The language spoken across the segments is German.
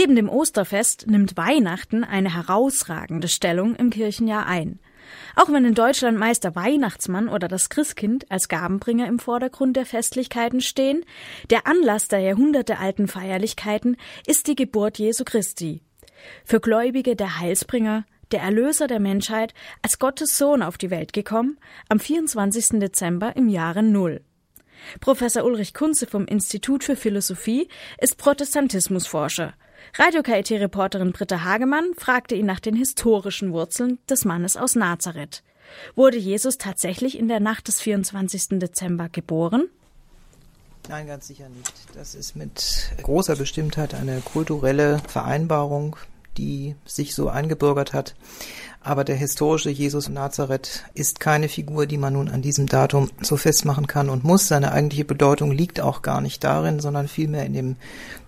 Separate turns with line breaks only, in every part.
Neben dem Osterfest nimmt Weihnachten eine herausragende Stellung im Kirchenjahr ein. Auch wenn in Deutschland meist der Weihnachtsmann oder das Christkind als Gabenbringer im Vordergrund der Festlichkeiten stehen, der Anlass der jahrhundertealten Feierlichkeiten ist die Geburt Jesu Christi. Für Gläubige der Heilsbringer, der Erlöser der Menschheit, als Gottes Sohn auf die Welt gekommen, am 24. Dezember im Jahre Null. Professor Ulrich Kunze vom Institut für Philosophie ist Protestantismusforscher. Radio KIT-Reporterin Britta Hagemann fragte ihn nach den historischen Wurzeln des Mannes aus Nazareth. Wurde Jesus tatsächlich in der Nacht des 24. Dezember geboren?
Nein, ganz sicher nicht. Das ist mit großer Bestimmtheit eine kulturelle Vereinbarung, die sich so eingebürgert hat. Aber der historische Jesus Nazareth ist keine Figur, die man nun an diesem Datum so festmachen kann und muss. Seine eigentliche Bedeutung liegt auch gar nicht darin, sondern vielmehr in dem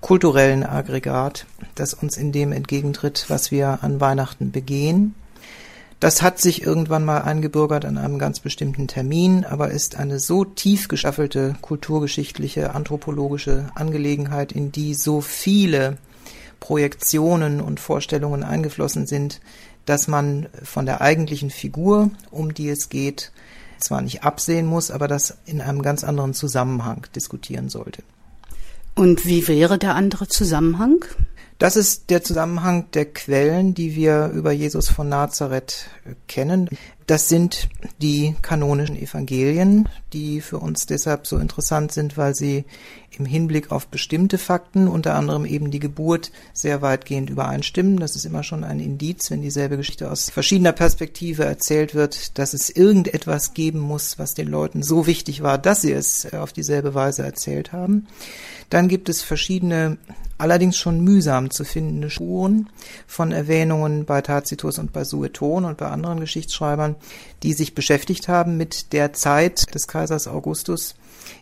kulturellen Aggregat, das uns in dem entgegentritt, was wir an Weihnachten begehen. Das hat sich irgendwann mal eingebürgert an einem ganz bestimmten Termin, aber ist eine so tief geschaffelte kulturgeschichtliche, anthropologische Angelegenheit, in die so viele Projektionen und Vorstellungen eingeflossen sind, dass man von der eigentlichen Figur, um die es geht, zwar nicht absehen muss, aber das in einem ganz anderen Zusammenhang diskutieren sollte.
Und wie wäre der andere Zusammenhang?
Das ist der Zusammenhang der Quellen, die wir über Jesus von Nazareth kennen. Das sind die kanonischen Evangelien, die für uns deshalb so interessant sind, weil sie im Hinblick auf bestimmte Fakten, unter anderem eben die Geburt, sehr weitgehend übereinstimmen. Das ist immer schon ein Indiz, wenn dieselbe Geschichte aus verschiedener Perspektive erzählt wird, dass es irgendetwas geben muss, was den Leuten so wichtig war, dass sie es auf dieselbe Weise erzählt haben. Dann gibt es verschiedene, allerdings schon mühsam zu findende Spuren von Erwähnungen bei Tacitus und bei Sueton und bei anderen Geschichtsschreibern, die sich beschäftigt haben mit der Zeit des Kaisers Augustus,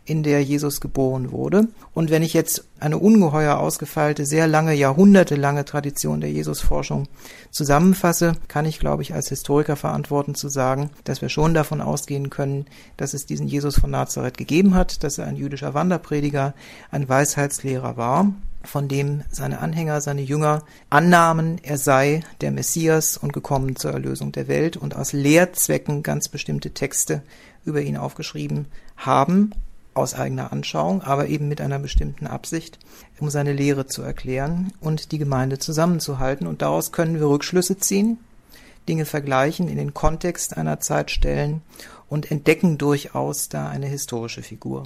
in der Jesus geboren wurde. Und wenn ich jetzt eine ungeheuer ausgefeilte, sehr lange, jahrhundertelange Tradition der Jesusforschung zusammenfasse, kann ich, glaube ich, als Historiker verantworten zu sagen, dass wir schon davon ausgehen können, dass es diesen Jesus von Nazareth gegeben hat, dass er ein jüdischer Wanderprediger, ein Weisheitslehrer war von dem seine Anhänger, seine Jünger annahmen, er sei der Messias und gekommen zur Erlösung der Welt und aus Lehrzwecken ganz bestimmte Texte über ihn aufgeschrieben haben, aus eigener Anschauung, aber eben mit einer bestimmten Absicht, um seine Lehre zu erklären und die Gemeinde zusammenzuhalten. Und daraus können wir Rückschlüsse ziehen, Dinge vergleichen, in den Kontext einer Zeit stellen und entdecken durchaus da eine historische Figur.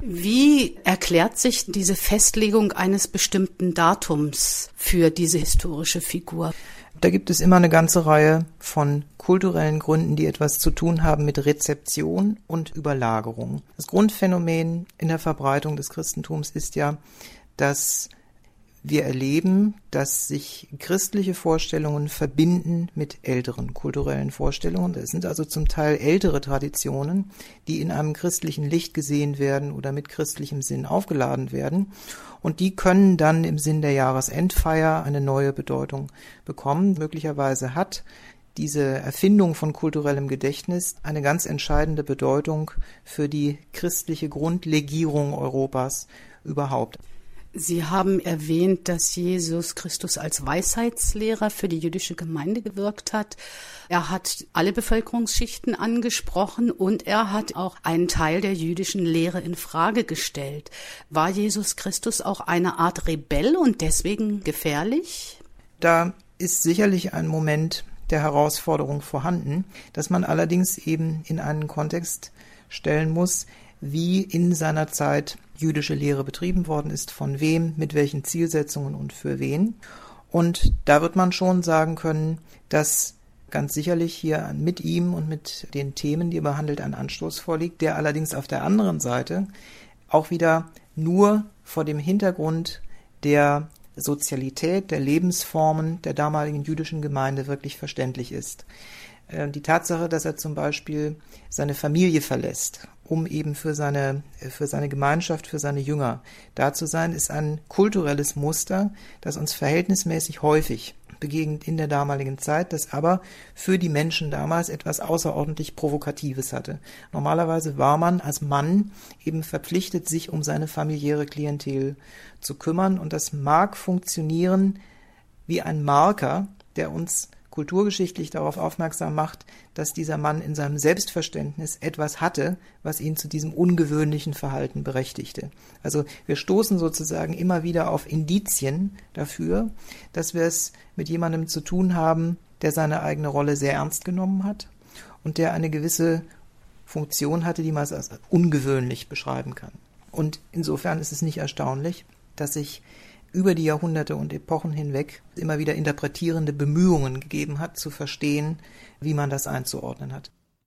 Wie erklärt sich diese Festlegung eines bestimmten Datums für diese historische Figur?
Da gibt es immer eine ganze Reihe von kulturellen Gründen, die etwas zu tun haben mit Rezeption und Überlagerung. Das Grundphänomen in der Verbreitung des Christentums ist ja, dass wir erleben, dass sich christliche Vorstellungen verbinden mit älteren kulturellen Vorstellungen. Es sind also zum Teil ältere Traditionen, die in einem christlichen Licht gesehen werden oder mit christlichem Sinn aufgeladen werden. Und die können dann im Sinn der Jahresendfeier eine neue Bedeutung bekommen. Möglicherweise hat diese Erfindung von kulturellem Gedächtnis eine ganz entscheidende Bedeutung für die christliche Grundlegierung Europas überhaupt.
Sie haben erwähnt, dass Jesus Christus als Weisheitslehrer für die jüdische Gemeinde gewirkt hat. Er hat alle Bevölkerungsschichten angesprochen und er hat auch einen Teil der jüdischen Lehre in Frage gestellt. War Jesus Christus auch eine Art Rebell und deswegen gefährlich?
Da ist sicherlich ein Moment der Herausforderung vorhanden, dass man allerdings eben in einen Kontext stellen muss, wie in seiner Zeit jüdische Lehre betrieben worden ist, von wem, mit welchen Zielsetzungen und für wen. Und da wird man schon sagen können, dass ganz sicherlich hier mit ihm und mit den Themen, die er behandelt, ein Anstoß vorliegt, der allerdings auf der anderen Seite auch wieder nur vor dem Hintergrund der Sozialität, der Lebensformen der damaligen jüdischen Gemeinde wirklich verständlich ist. Äh, die Tatsache, dass er zum Beispiel seine Familie verlässt, um eben für seine, für seine Gemeinschaft, für seine Jünger da zu sein, ist ein kulturelles Muster, das uns verhältnismäßig häufig begegnet in der damaligen Zeit, das aber für die Menschen damals etwas außerordentlich Provokatives hatte. Normalerweise war man als Mann eben verpflichtet, sich um seine familiäre Klientel zu kümmern und das mag funktionieren wie ein Marker, der uns kulturgeschichtlich darauf aufmerksam macht, dass dieser Mann in seinem Selbstverständnis etwas hatte, was ihn zu diesem ungewöhnlichen Verhalten berechtigte. Also wir stoßen sozusagen immer wieder auf Indizien dafür, dass wir es mit jemandem zu tun haben, der seine eigene Rolle sehr ernst genommen hat und der eine gewisse Funktion hatte, die man als ungewöhnlich beschreiben kann. Und insofern ist es nicht erstaunlich, dass sich über die Jahrhunderte und Epochen hinweg immer wieder interpretierende Bemühungen gegeben hat, zu verstehen, wie man das einzuordnen hat.